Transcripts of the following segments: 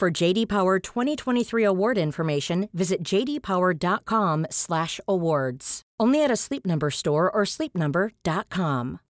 For JD Power 2023 award information, visit jdpower.com/awards. Only at a Sleep Number store or sleepnumber.com.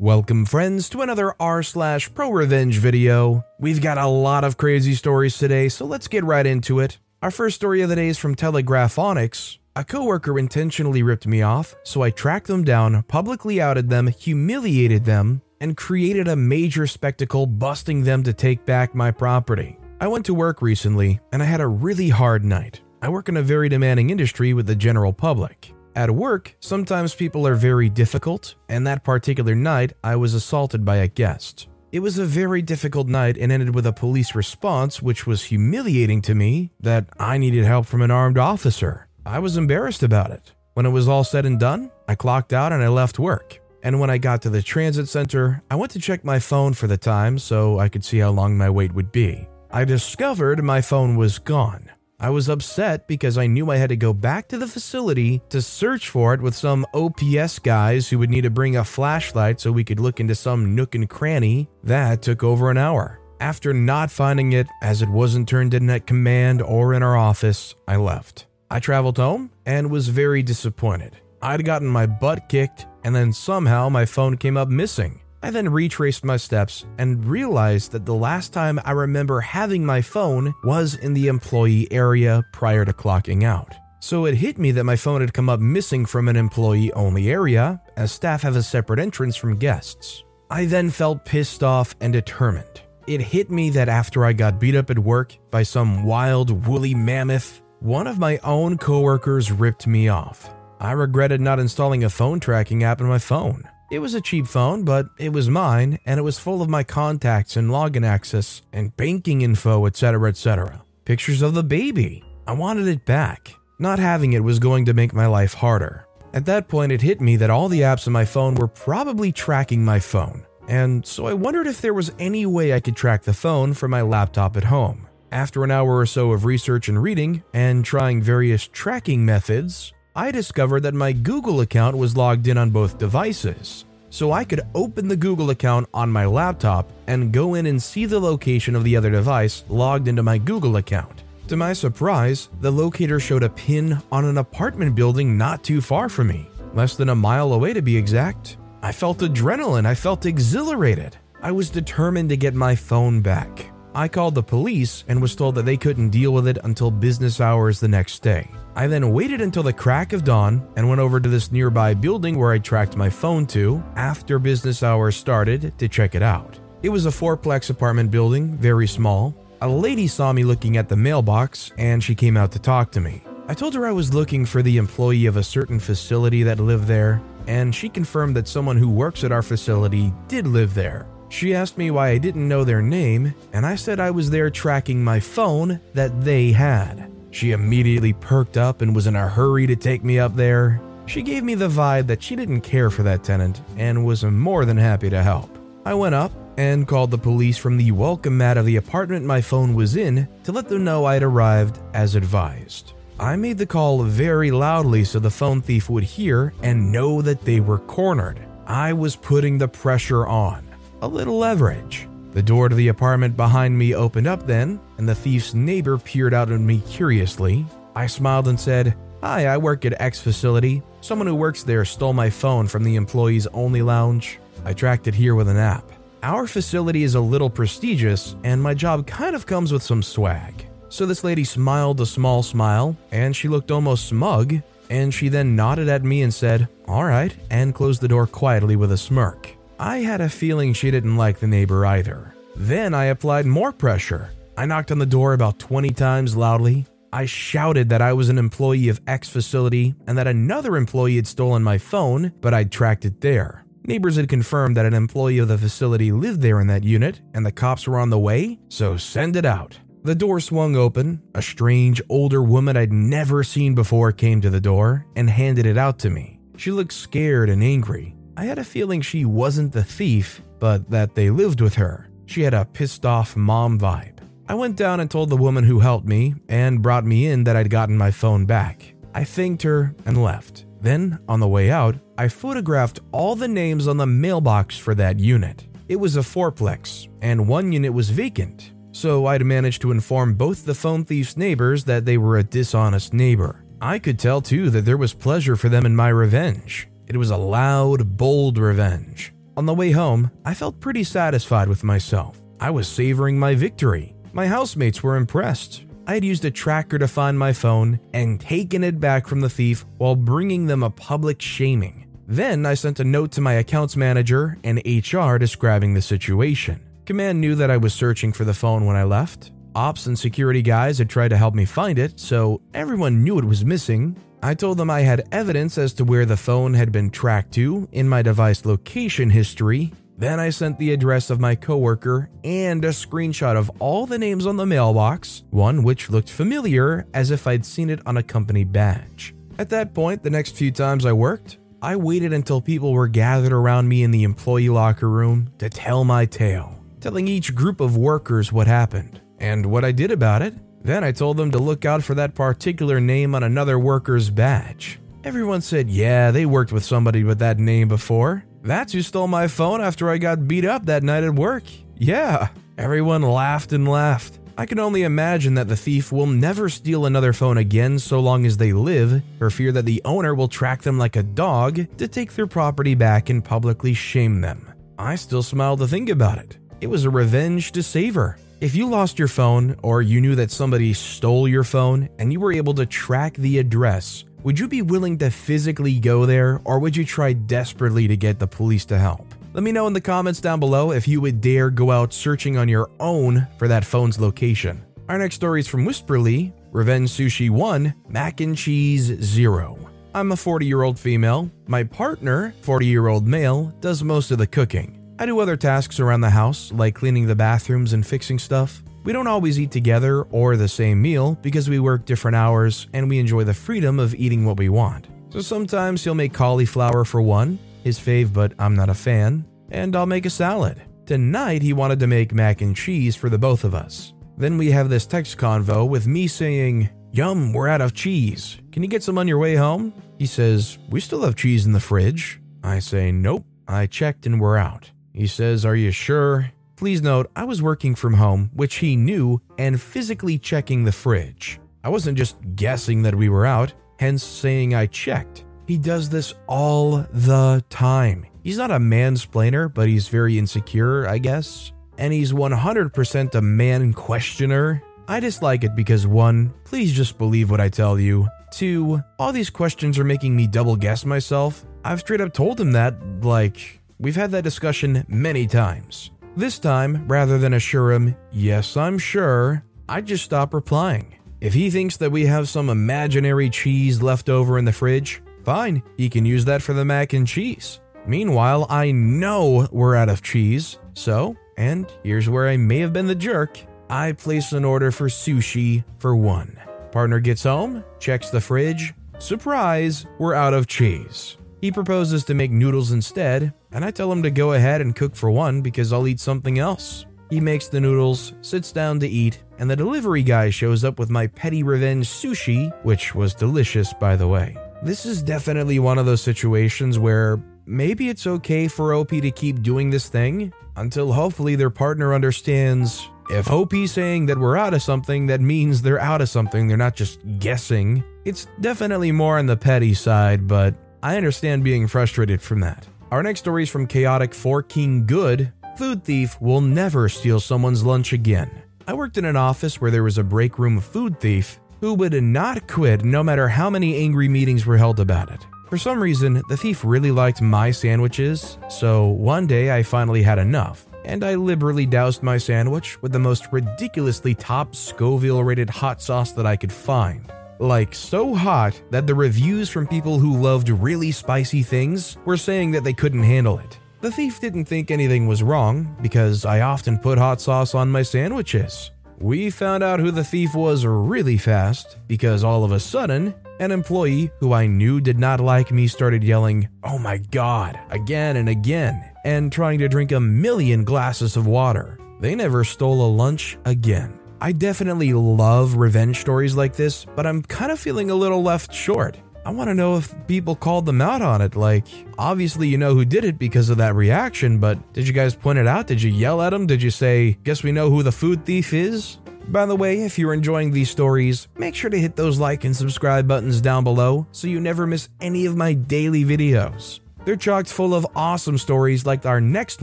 Welcome, friends, to another r slash pro revenge video. We've got a lot of crazy stories today, so let's get right into it. Our first story of the day is from Telegraphonics. A coworker intentionally ripped me off, so I tracked them down, publicly outed them, humiliated them, and created a major spectacle busting them to take back my property. I went to work recently, and I had a really hard night. I work in a very demanding industry with the general public. At work, sometimes people are very difficult, and that particular night, I was assaulted by a guest. It was a very difficult night and ended with a police response, which was humiliating to me that I needed help from an armed officer. I was embarrassed about it. When it was all said and done, I clocked out and I left work. And when I got to the transit center, I went to check my phone for the time so I could see how long my wait would be. I discovered my phone was gone. I was upset because I knew I had to go back to the facility to search for it with some OPS guys who would need to bring a flashlight so we could look into some nook and cranny. That took over an hour. After not finding it, as it wasn't turned in at command or in our office, I left. I traveled home and was very disappointed. I'd gotten my butt kicked, and then somehow my phone came up missing. I then retraced my steps and realized that the last time I remember having my phone was in the employee area prior to clocking out. So it hit me that my phone had come up missing from an employee only area, as staff have a separate entrance from guests. I then felt pissed off and determined. It hit me that after I got beat up at work by some wild woolly mammoth, one of my own coworkers ripped me off. I regretted not installing a phone tracking app on my phone. It was a cheap phone, but it was mine, and it was full of my contacts and login access and banking info, etc., etc. Pictures of the baby. I wanted it back. Not having it was going to make my life harder. At that point, it hit me that all the apps on my phone were probably tracking my phone, and so I wondered if there was any way I could track the phone from my laptop at home. After an hour or so of research and reading, and trying various tracking methods, I discovered that my Google account was logged in on both devices. So I could open the Google account on my laptop and go in and see the location of the other device logged into my Google account. To my surprise, the locator showed a pin on an apartment building not too far from me, less than a mile away to be exact. I felt adrenaline, I felt exhilarated. I was determined to get my phone back. I called the police and was told that they couldn't deal with it until business hours the next day. I then waited until the crack of dawn and went over to this nearby building where I tracked my phone to after business hours started to check it out. It was a fourplex apartment building, very small. A lady saw me looking at the mailbox and she came out to talk to me. I told her I was looking for the employee of a certain facility that lived there, and she confirmed that someone who works at our facility did live there. She asked me why I didn't know their name, and I said I was there tracking my phone that they had. She immediately perked up and was in a hurry to take me up there. She gave me the vibe that she didn't care for that tenant and was more than happy to help. I went up and called the police from the welcome mat of the apartment my phone was in to let them know I'd arrived as advised. I made the call very loudly so the phone thief would hear and know that they were cornered. I was putting the pressure on a little leverage. The door to the apartment behind me opened up then, and the thief's neighbor peered out at me curiously. I smiled and said, Hi, I work at X facility. Someone who works there stole my phone from the employees only lounge. I tracked it here with an app. Our facility is a little prestigious, and my job kind of comes with some swag. So this lady smiled a small smile, and she looked almost smug, and she then nodded at me and said, Alright, and closed the door quietly with a smirk. I had a feeling she didn't like the neighbor either. Then I applied more pressure. I knocked on the door about 20 times loudly. I shouted that I was an employee of X facility and that another employee had stolen my phone, but I'd tracked it there. Neighbors had confirmed that an employee of the facility lived there in that unit, and the cops were on the way, so send it out. The door swung open. A strange, older woman I'd never seen before came to the door and handed it out to me. She looked scared and angry. I had a feeling she wasn't the thief, but that they lived with her. She had a pissed off mom vibe. I went down and told the woman who helped me and brought me in that I'd gotten my phone back. I thanked her and left. Then, on the way out, I photographed all the names on the mailbox for that unit. It was a fourplex, and one unit was vacant, so I'd managed to inform both the phone thief's neighbors that they were a dishonest neighbor. I could tell too that there was pleasure for them in my revenge. It was a loud, bold revenge. On the way home, I felt pretty satisfied with myself. I was savoring my victory. My housemates were impressed. I had used a tracker to find my phone and taken it back from the thief while bringing them a public shaming. Then I sent a note to my accounts manager and HR describing the situation. Command knew that I was searching for the phone when I left. Ops and security guys had tried to help me find it, so everyone knew it was missing. I told them I had evidence as to where the phone had been tracked to in my device location history, then I sent the address of my coworker and a screenshot of all the names on the mailbox, one which looked familiar as if I'd seen it on a company badge. At that point, the next few times I worked, I waited until people were gathered around me in the employee locker room to tell my tale, telling each group of workers what happened and what I did about it. Then I told them to look out for that particular name on another worker's badge. Everyone said, yeah, they worked with somebody with that name before. That's who stole my phone after I got beat up that night at work. Yeah, everyone laughed and laughed. I can only imagine that the thief will never steal another phone again so long as they live, for fear that the owner will track them like a dog to take their property back and publicly shame them. I still smile to think about it. It was a revenge to savor. If you lost your phone, or you knew that somebody stole your phone, and you were able to track the address, would you be willing to physically go there, or would you try desperately to get the police to help? Let me know in the comments down below if you would dare go out searching on your own for that phone's location. Our next story is from Whisperly Revenge Sushi 1, Mac and Cheese 0. I'm a 40 year old female. My partner, 40 year old male, does most of the cooking. I do other tasks around the house, like cleaning the bathrooms and fixing stuff. We don't always eat together or the same meal because we work different hours and we enjoy the freedom of eating what we want. So sometimes he'll make cauliflower for one, his fave, but I'm not a fan, and I'll make a salad. Tonight he wanted to make mac and cheese for the both of us. Then we have this text convo with me saying, Yum, we're out of cheese. Can you get some on your way home? He says, We still have cheese in the fridge. I say, Nope, I checked and we're out. He says, Are you sure? Please note, I was working from home, which he knew, and physically checking the fridge. I wasn't just guessing that we were out, hence saying I checked. He does this all the time. He's not a mansplainer, but he's very insecure, I guess. And he's 100% a man questioner. I dislike it because 1. Please just believe what I tell you. 2. All these questions are making me double guess myself. I've straight up told him that, like, we've had that discussion many times. This time, rather than assure him, yes, I'm sure, I just stop replying. If he thinks that we have some imaginary cheese left over in the fridge, fine, he can use that for the mac and cheese. Meanwhile, I know we're out of cheese, so, and here's where I may have been the jerk, I place an order for sushi for one. Partner gets home, checks the fridge, surprise, we're out of cheese. He proposes to make noodles instead, and I tell him to go ahead and cook for one because I'll eat something else. He makes the noodles, sits down to eat, and the delivery guy shows up with my petty revenge sushi, which was delicious, by the way. This is definitely one of those situations where maybe it's okay for OP to keep doing this thing until hopefully their partner understands if OP's saying that we're out of something, that means they're out of something, they're not just guessing. It's definitely more on the petty side, but I understand being frustrated from that. Our next story is from Chaotic 4 King Good. Food thief will never steal someone's lunch again. I worked in an office where there was a break room food thief who would not quit no matter how many angry meetings were held about it. For some reason, the thief really liked my sandwiches, so one day I finally had enough, and I liberally doused my sandwich with the most ridiculously top Scoville rated hot sauce that I could find. Like, so hot that the reviews from people who loved really spicy things were saying that they couldn't handle it. The thief didn't think anything was wrong because I often put hot sauce on my sandwiches. We found out who the thief was really fast because all of a sudden, an employee who I knew did not like me started yelling, Oh my god, again and again, and trying to drink a million glasses of water. They never stole a lunch again. I definitely love revenge stories like this, but I'm kind of feeling a little left short. I want to know if people called them out on it. Like, obviously, you know who did it because of that reaction, but did you guys point it out? Did you yell at them? Did you say, Guess we know who the food thief is? By the way, if you're enjoying these stories, make sure to hit those like and subscribe buttons down below so you never miss any of my daily videos. They're chocked full of awesome stories like our next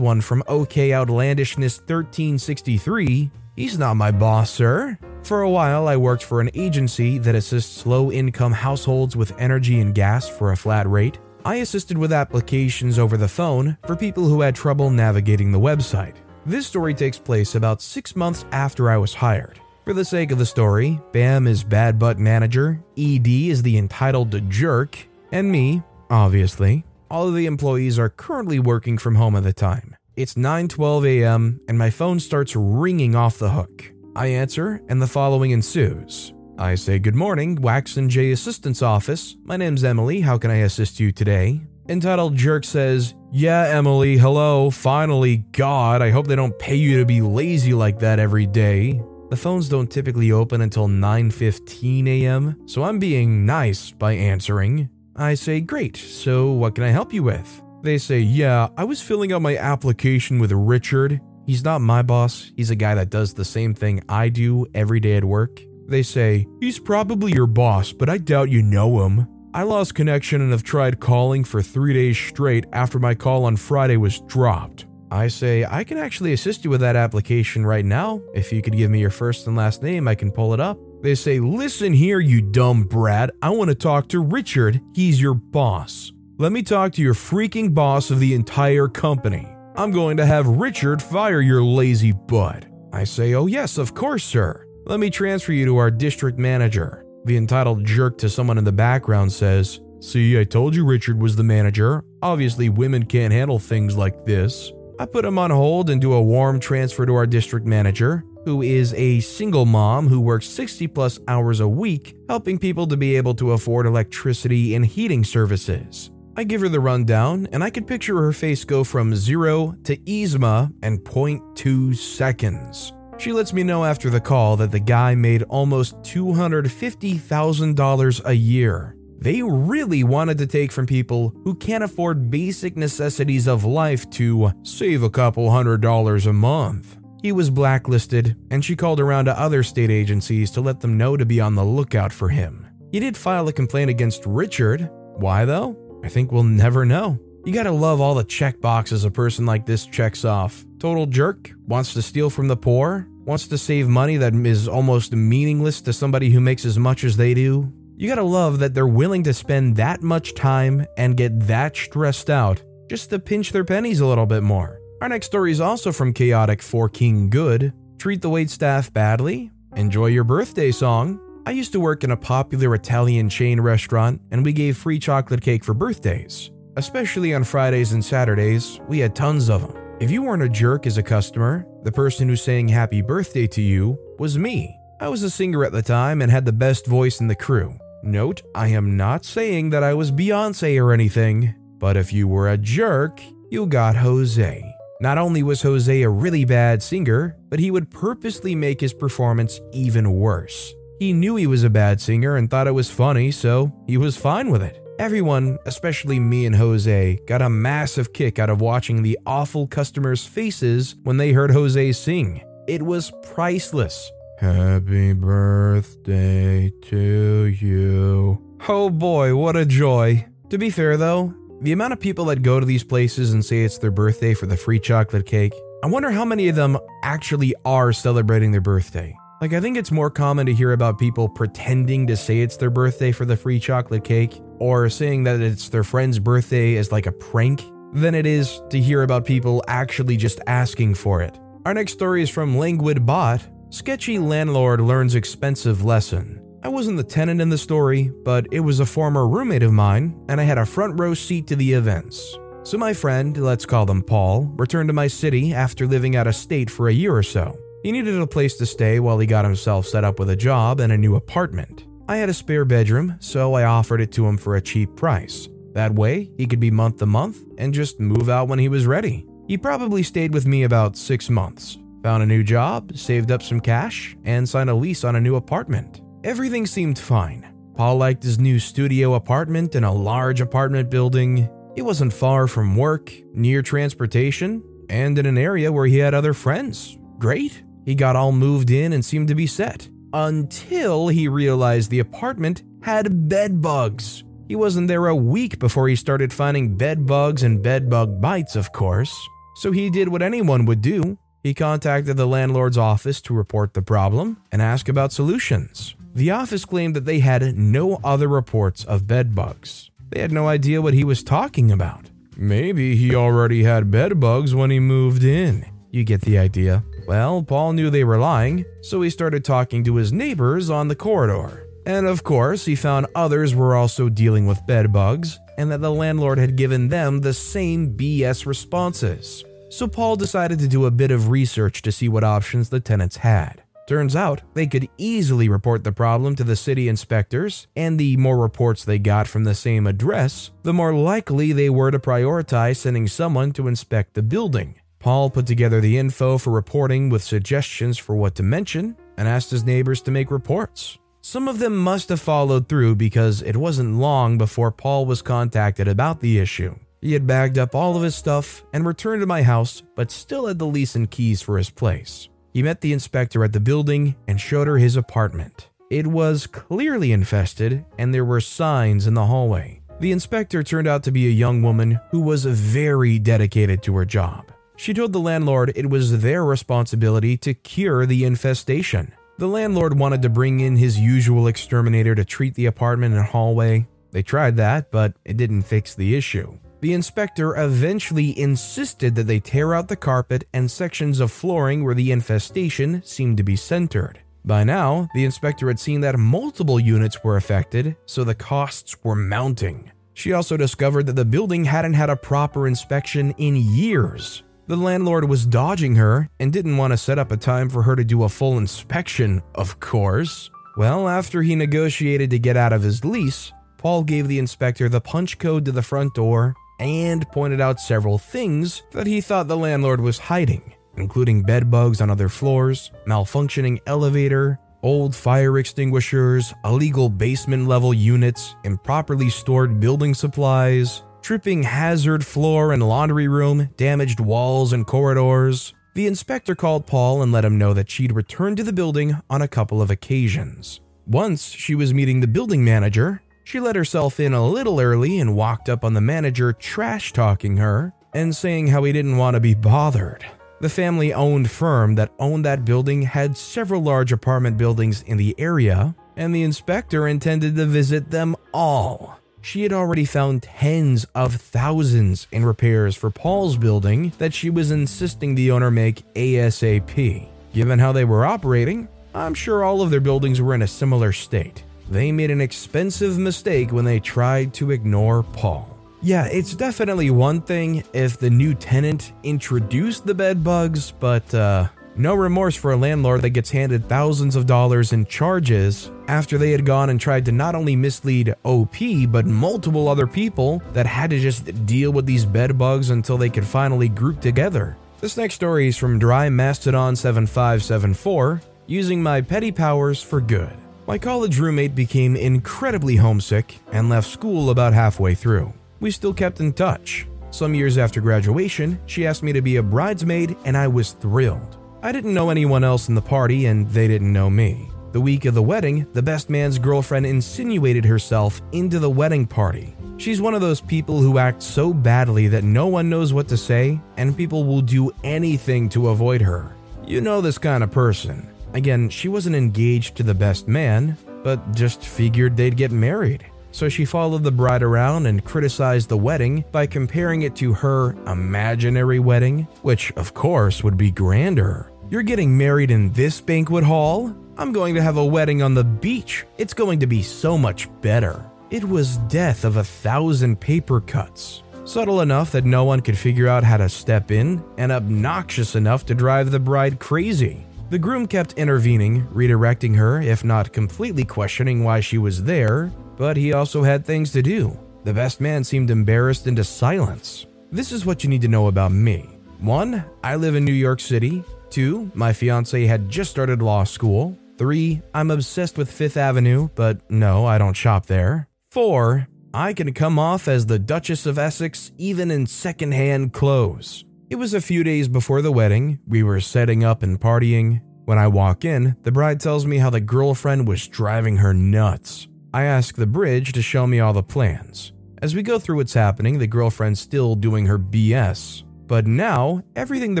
one from OK Outlandishness 1363. He's not my boss, sir. For a while, I worked for an agency that assists low income households with energy and gas for a flat rate. I assisted with applications over the phone for people who had trouble navigating the website. This story takes place about six months after I was hired. For the sake of the story, Bam is bad butt manager, ED is the entitled jerk, and me, obviously. All of the employees are currently working from home at the time. It's 9:12 a.m. and my phone starts ringing off the hook. I answer, and the following ensues. I say, Good morning, Wax and J Assistance office. My name's Emily. How can I assist you today? Entitled Jerk says, Yeah, Emily, hello. Finally, God, I hope they don't pay you to be lazy like that every day. The phones don't typically open until 9:15 a.m., so I'm being nice by answering. I say, "Great. So, what can I help you with?" They say, "Yeah, I was filling out my application with Richard. He's not my boss, he's a guy that does the same thing I do every day at work. They say, He's probably your boss, but I doubt you know him. I lost connection and have tried calling for three days straight after my call on Friday was dropped. I say, I can actually assist you with that application right now. If you could give me your first and last name, I can pull it up. They say, Listen here, you dumb brat. I want to talk to Richard. He's your boss. Let me talk to your freaking boss of the entire company. I'm going to have Richard fire your lazy butt. I say, Oh, yes, of course, sir. Let me transfer you to our district manager. The entitled jerk to someone in the background says, See, I told you Richard was the manager. Obviously, women can't handle things like this. I put him on hold and do a warm transfer to our district manager, who is a single mom who works 60 plus hours a week, helping people to be able to afford electricity and heating services. I give her the rundown, and I can picture her face go from zero to Yzma in 0.2 seconds. She lets me know after the call that the guy made almost $250,000 a year. They really wanted to take from people who can't afford basic necessities of life to save a couple hundred dollars a month. He was blacklisted, and she called around to other state agencies to let them know to be on the lookout for him. He did file a complaint against Richard. Why though? I think we'll never know. You gotta love all the check boxes a person like this checks off. Total jerk, wants to steal from the poor, wants to save money that is almost meaningless to somebody who makes as much as they do. You gotta love that they're willing to spend that much time and get that stressed out just to pinch their pennies a little bit more. Our next story is also from Chaotic for King Good. Treat the waitstaff badly? Enjoy your birthday song. I used to work in a popular Italian chain restaurant, and we gave free chocolate cake for birthdays. Especially on Fridays and Saturdays, we had tons of them. If you weren't a jerk as a customer, the person who sang happy birthday to you was me. I was a singer at the time and had the best voice in the crew. Note, I am not saying that I was Beyonce or anything, but if you were a jerk, you got Jose. Not only was Jose a really bad singer, but he would purposely make his performance even worse. He knew he was a bad singer and thought it was funny, so he was fine with it. Everyone, especially me and Jose, got a massive kick out of watching the awful customers' faces when they heard Jose sing. It was priceless. Happy birthday to you. Oh boy, what a joy. To be fair though, the amount of people that go to these places and say it's their birthday for the free chocolate cake, I wonder how many of them actually are celebrating their birthday. Like, I think it's more common to hear about people pretending to say it's their birthday for the free chocolate cake, or saying that it's their friend's birthday as like a prank, than it is to hear about people actually just asking for it. Our next story is from Languid Bot Sketchy Landlord Learns Expensive Lesson. I wasn't the tenant in the story, but it was a former roommate of mine, and I had a front row seat to the events. So, my friend, let's call him Paul, returned to my city after living out of state for a year or so. He needed a place to stay while he got himself set up with a job and a new apartment. I had a spare bedroom, so I offered it to him for a cheap price. That way, he could be month to month and just move out when he was ready. He probably stayed with me about six months, found a new job, saved up some cash, and signed a lease on a new apartment. Everything seemed fine. Paul liked his new studio apartment in a large apartment building. It wasn't far from work, near transportation, and in an area where he had other friends. Great. He got all moved in and seemed to be set. Until he realized the apartment had bed bugs. He wasn't there a week before he started finding bed bugs and bed bug bites, of course. So he did what anyone would do. He contacted the landlord's office to report the problem and ask about solutions. The office claimed that they had no other reports of bed bugs. They had no idea what he was talking about. Maybe he already had bed bugs when he moved in. You get the idea. Well, Paul knew they were lying, so he started talking to his neighbors on the corridor. And of course, he found others were also dealing with bed bugs, and that the landlord had given them the same BS responses. So Paul decided to do a bit of research to see what options the tenants had. Turns out, they could easily report the problem to the city inspectors, and the more reports they got from the same address, the more likely they were to prioritize sending someone to inspect the building. Paul put together the info for reporting with suggestions for what to mention and asked his neighbors to make reports. Some of them must have followed through because it wasn't long before Paul was contacted about the issue. He had bagged up all of his stuff and returned to my house, but still had the lease and keys for his place. He met the inspector at the building and showed her his apartment. It was clearly infested, and there were signs in the hallway. The inspector turned out to be a young woman who was very dedicated to her job. She told the landlord it was their responsibility to cure the infestation. The landlord wanted to bring in his usual exterminator to treat the apartment and hallway. They tried that, but it didn't fix the issue. The inspector eventually insisted that they tear out the carpet and sections of flooring where the infestation seemed to be centered. By now, the inspector had seen that multiple units were affected, so the costs were mounting. She also discovered that the building hadn't had a proper inspection in years. The landlord was dodging her and didn't want to set up a time for her to do a full inspection, of course. Well, after he negotiated to get out of his lease, Paul gave the inspector the punch code to the front door and pointed out several things that he thought the landlord was hiding, including bed bugs on other floors, malfunctioning elevator, old fire extinguishers, illegal basement level units, improperly stored building supplies, tripping hazard floor and laundry room, damaged walls and corridors. The inspector called Paul and let him know that she'd returned to the building on a couple of occasions. Once she was meeting the building manager, she let herself in a little early and walked up on the manager, trash talking her and saying how he didn't want to be bothered. The family owned firm that owned that building had several large apartment buildings in the area, and the inspector intended to visit them all. She had already found tens of thousands in repairs for Paul's building that she was insisting the owner make ASAP. Given how they were operating, I'm sure all of their buildings were in a similar state. They made an expensive mistake when they tried to ignore Paul. Yeah, it's definitely one thing if the new tenant introduced the bed bugs, but uh, no remorse for a landlord that gets handed thousands of dollars in charges after they had gone and tried to not only mislead OP, but multiple other people that had to just deal with these bed bugs until they could finally group together. This next story is from Dry Mastodon 7574, using my petty powers for good. My college roommate became incredibly homesick and left school about halfway through. We still kept in touch. Some years after graduation, she asked me to be a bridesmaid, and I was thrilled. I didn't know anyone else in the party, and they didn't know me. The week of the wedding, the best man's girlfriend insinuated herself into the wedding party. She's one of those people who act so badly that no one knows what to say, and people will do anything to avoid her. You know this kind of person. Again, she wasn't engaged to the best man, but just figured they'd get married. So she followed the bride around and criticized the wedding by comparing it to her imaginary wedding, which of course would be grander. You're getting married in this banquet hall? I'm going to have a wedding on the beach. It's going to be so much better. It was death of a thousand paper cuts. subtle enough that no one could figure out how to step in, and obnoxious enough to drive the bride crazy. The groom kept intervening, redirecting her, if not completely questioning why she was there, but he also had things to do. The best man seemed embarrassed into silence. This is what you need to know about me. 1. I live in New York City. 2. My fiance had just started law school. 3. I'm obsessed with Fifth Avenue, but no, I don't shop there. 4. I can come off as the Duchess of Essex even in secondhand clothes. It was a few days before the wedding. We were setting up and partying. When I walk in, the bride tells me how the girlfriend was driving her nuts. I ask the bridge to show me all the plans. As we go through what's happening, the girlfriend's still doing her BS. But now, everything the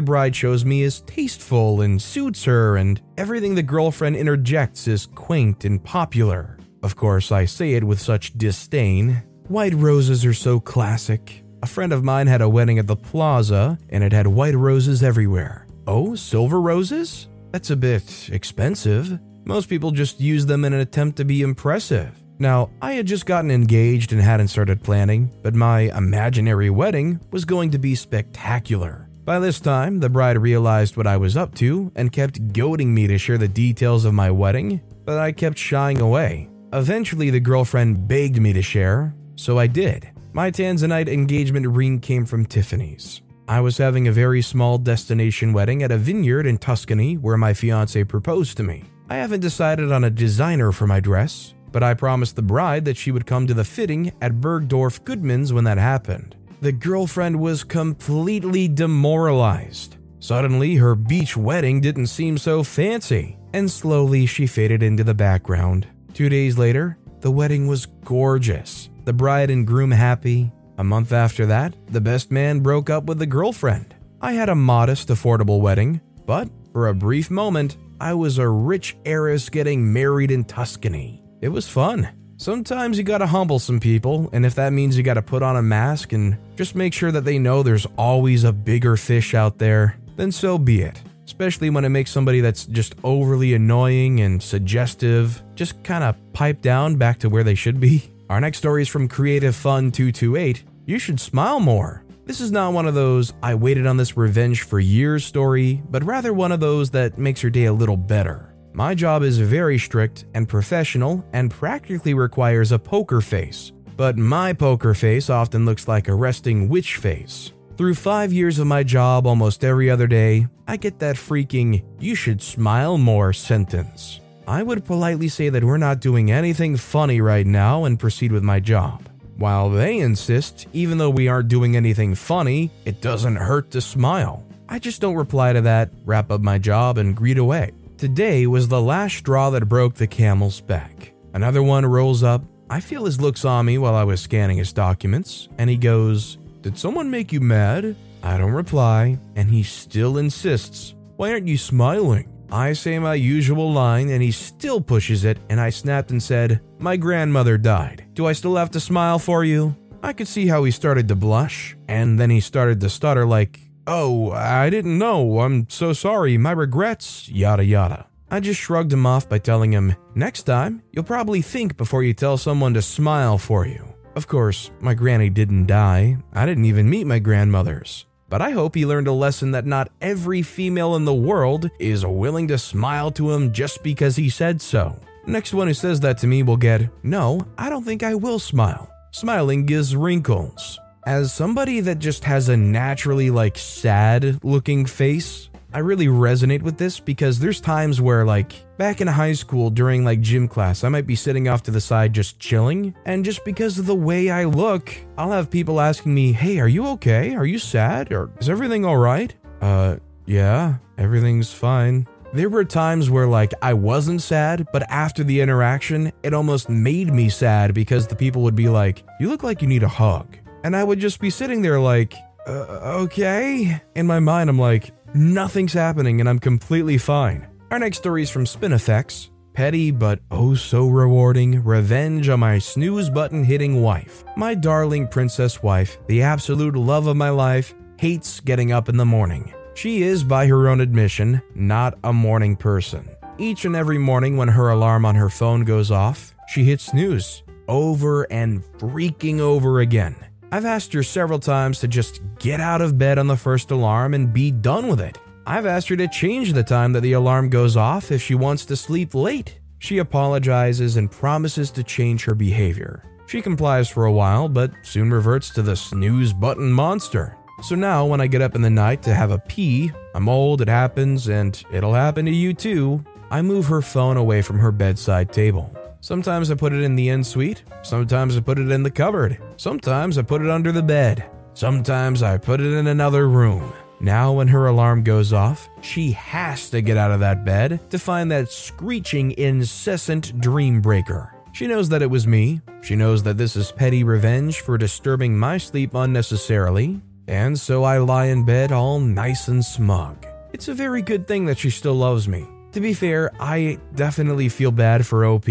bride shows me is tasteful and suits her, and everything the girlfriend interjects is quaint and popular. Of course, I say it with such disdain. White roses are so classic. A friend of mine had a wedding at the plaza, and it had white roses everywhere. Oh, silver roses? That's a bit expensive. Most people just use them in an attempt to be impressive. Now, I had just gotten engaged and hadn't started planning, but my imaginary wedding was going to be spectacular. By this time, the bride realized what I was up to and kept goading me to share the details of my wedding, but I kept shying away. Eventually, the girlfriend begged me to share, so I did. My Tanzanite engagement ring came from Tiffany's. I was having a very small destination wedding at a vineyard in Tuscany where my fiance proposed to me. I haven't decided on a designer for my dress, but I promised the bride that she would come to the fitting at Bergdorf Goodman's when that happened. The girlfriend was completely demoralized. Suddenly, her beach wedding didn't seem so fancy, and slowly she faded into the background. Two days later, the wedding was gorgeous, the bride and groom happy. A month after that, the best man broke up with the girlfriend. I had a modest, affordable wedding, but for a brief moment, I was a rich heiress getting married in Tuscany. It was fun. Sometimes you gotta humble some people, and if that means you gotta put on a mask and just make sure that they know there's always a bigger fish out there, then so be it especially when it makes somebody that's just overly annoying and suggestive just kind of pipe down back to where they should be. Our next story is from Creative Fun 228. You should smile more. This is not one of those I waited on this revenge for years story, but rather one of those that makes your day a little better. My job is very strict and professional and practically requires a poker face, but my poker face often looks like a resting witch face. Through five years of my job almost every other day, I get that freaking you should smile more sentence. I would politely say that we're not doing anything funny right now and proceed with my job. While they insist, even though we aren't doing anything funny, it doesn't hurt to smile. I just don't reply to that, wrap up my job, and greet away. Today was the last straw that broke the camel's back. Another one rolls up. I feel his looks on me while I was scanning his documents, and he goes, did someone make you mad? I don't reply, and he still insists. Why aren't you smiling? I say my usual line, and he still pushes it, and I snapped and said, My grandmother died. Do I still have to smile for you? I could see how he started to blush, and then he started to stutter, like, Oh, I didn't know. I'm so sorry. My regrets. Yada yada. I just shrugged him off by telling him, Next time, you'll probably think before you tell someone to smile for you. Of course, my granny didn't die. I didn't even meet my grandmothers. But I hope he learned a lesson that not every female in the world is willing to smile to him just because he said so. Next one who says that to me will get, No, I don't think I will smile. Smiling gives wrinkles. As somebody that just has a naturally like sad looking face, I really resonate with this because there's times where, like, back in high school during like gym class, I might be sitting off to the side just chilling, and just because of the way I look, I'll have people asking me, Hey, are you okay? Are you sad? Or is everything alright? Uh, yeah, everything's fine. There were times where, like, I wasn't sad, but after the interaction, it almost made me sad because the people would be like, You look like you need a hug. And I would just be sitting there, like, uh, okay. In my mind, I'm like, Nothing's happening and I'm completely fine. Our next story is from Spinifex. Petty but oh so rewarding revenge on my snooze button hitting wife. My darling princess wife, the absolute love of my life, hates getting up in the morning. She is, by her own admission, not a morning person. Each and every morning when her alarm on her phone goes off, she hits snooze over and freaking over again. I've asked her several times to just get out of bed on the first alarm and be done with it. I've asked her to change the time that the alarm goes off if she wants to sleep late. She apologizes and promises to change her behavior. She complies for a while, but soon reverts to the snooze button monster. So now, when I get up in the night to have a pee, I'm old, it happens, and it'll happen to you too. I move her phone away from her bedside table. Sometimes I put it in the en suite, sometimes I put it in the cupboard, sometimes I put it under the bed, sometimes I put it in another room. Now, when her alarm goes off, she has to get out of that bed to find that screeching, incessant dream breaker. She knows that it was me. She knows that this is petty revenge for disturbing my sleep unnecessarily. And so I lie in bed all nice and smug. It's a very good thing that she still loves me. To be fair, I definitely feel bad for OP.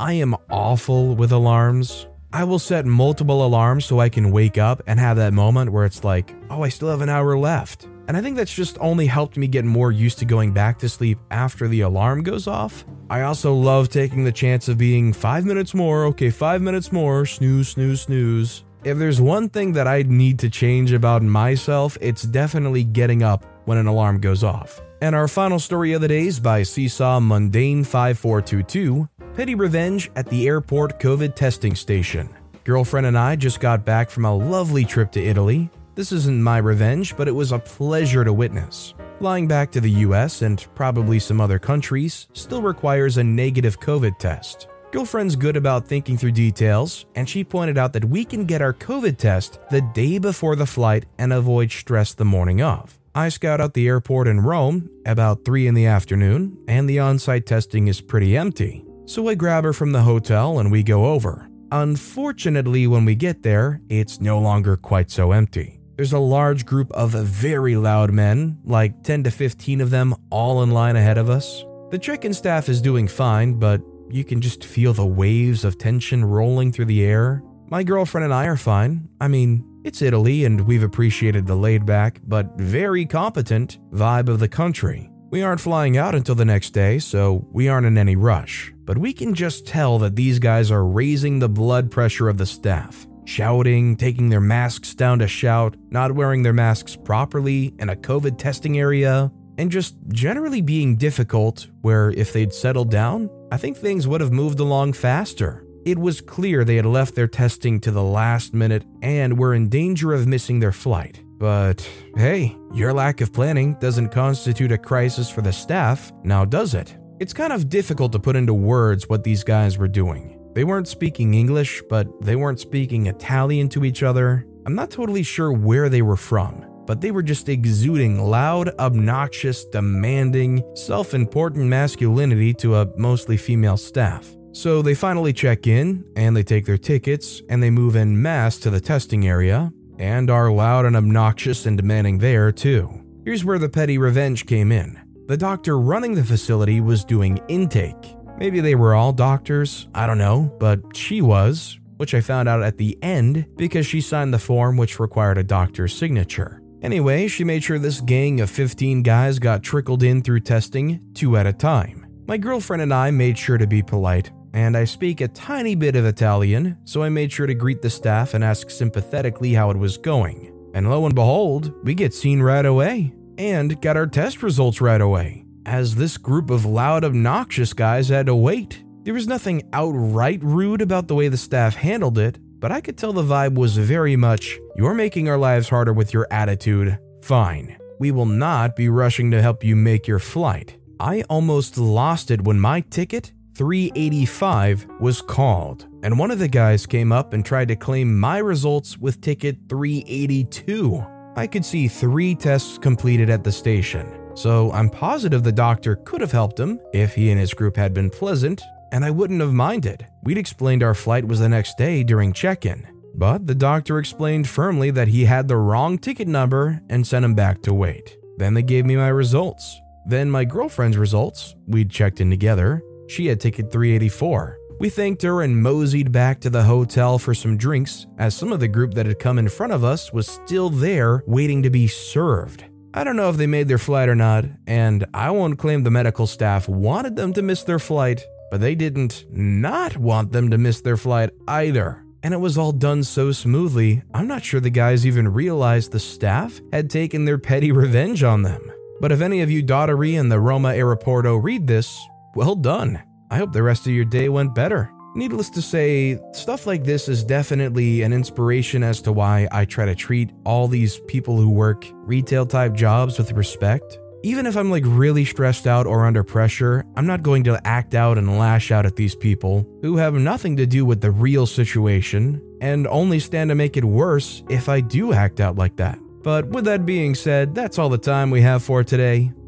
I am awful with alarms. I will set multiple alarms so I can wake up and have that moment where it's like, oh, I still have an hour left. And I think that's just only helped me get more used to going back to sleep after the alarm goes off. I also love taking the chance of being five minutes more, okay, five minutes more, snooze, snooze, snooze. If there's one thing that I need to change about myself, it's definitely getting up when an alarm goes off. And our final story of the day is by Seesaw Mundane 5422 Petty Revenge at the Airport COVID Testing Station. Girlfriend and I just got back from a lovely trip to Italy. This isn't my revenge, but it was a pleasure to witness. Flying back to the US and probably some other countries still requires a negative COVID test. Girlfriend's good about thinking through details, and she pointed out that we can get our COVID test the day before the flight and avoid stress the morning of. I scout out the airport in Rome about 3 in the afternoon, and the on site testing is pretty empty. So I grab her from the hotel and we go over. Unfortunately, when we get there, it's no longer quite so empty. There's a large group of very loud men, like 10 to 15 of them, all in line ahead of us. The check in staff is doing fine, but you can just feel the waves of tension rolling through the air. My girlfriend and I are fine. I mean, it's Italy and we've appreciated the laid back, but very competent vibe of the country. We aren't flying out until the next day, so we aren't in any rush. But we can just tell that these guys are raising the blood pressure of the staff. Shouting, taking their masks down to shout, not wearing their masks properly in a COVID testing area, and just generally being difficult, where if they'd settled down, I think things would have moved along faster. It was clear they had left their testing to the last minute and were in danger of missing their flight. But hey, your lack of planning doesn't constitute a crisis for the staff, now does it? It's kind of difficult to put into words what these guys were doing. They weren't speaking English, but they weren't speaking Italian to each other. I'm not totally sure where they were from, but they were just exuding loud, obnoxious, demanding, self important masculinity to a mostly female staff. So they finally check in, and they take their tickets, and they move en masse to the testing area, and are loud and obnoxious and demanding there, too. Here's where the petty revenge came in. The doctor running the facility was doing intake. Maybe they were all doctors, I don't know, but she was, which I found out at the end because she signed the form which required a doctor's signature. Anyway, she made sure this gang of 15 guys got trickled in through testing, two at a time. My girlfriend and I made sure to be polite, and I speak a tiny bit of Italian, so I made sure to greet the staff and ask sympathetically how it was going. And lo and behold, we get seen right away, and got our test results right away, as this group of loud, obnoxious guys had to wait. There was nothing outright rude about the way the staff handled it, but I could tell the vibe was very much, You're making our lives harder with your attitude. Fine. We will not be rushing to help you make your flight. I almost lost it when my ticket 385 was called, and one of the guys came up and tried to claim my results with ticket 382. I could see three tests completed at the station, so I'm positive the doctor could have helped him if he and his group had been pleasant, and I wouldn't have minded. We'd explained our flight was the next day during check in, but the doctor explained firmly that he had the wrong ticket number and sent him back to wait. Then they gave me my results. Then my girlfriend's results, we'd checked in together, she had ticket 384. We thanked her and moseyed back to the hotel for some drinks, as some of the group that had come in front of us was still there waiting to be served. I don't know if they made their flight or not, and I won't claim the medical staff wanted them to miss their flight, but they didn't not want them to miss their flight either. and it was all done so smoothly, I'm not sure the guys even realized the staff had taken their petty revenge on them. But if any of you Daughtery and the Roma Aeroporto read this, well done. I hope the rest of your day went better. Needless to say, stuff like this is definitely an inspiration as to why I try to treat all these people who work retail type jobs with respect. Even if I'm like really stressed out or under pressure, I'm not going to act out and lash out at these people who have nothing to do with the real situation and only stand to make it worse if I do act out like that. But with that being said, that's all the time we have for today.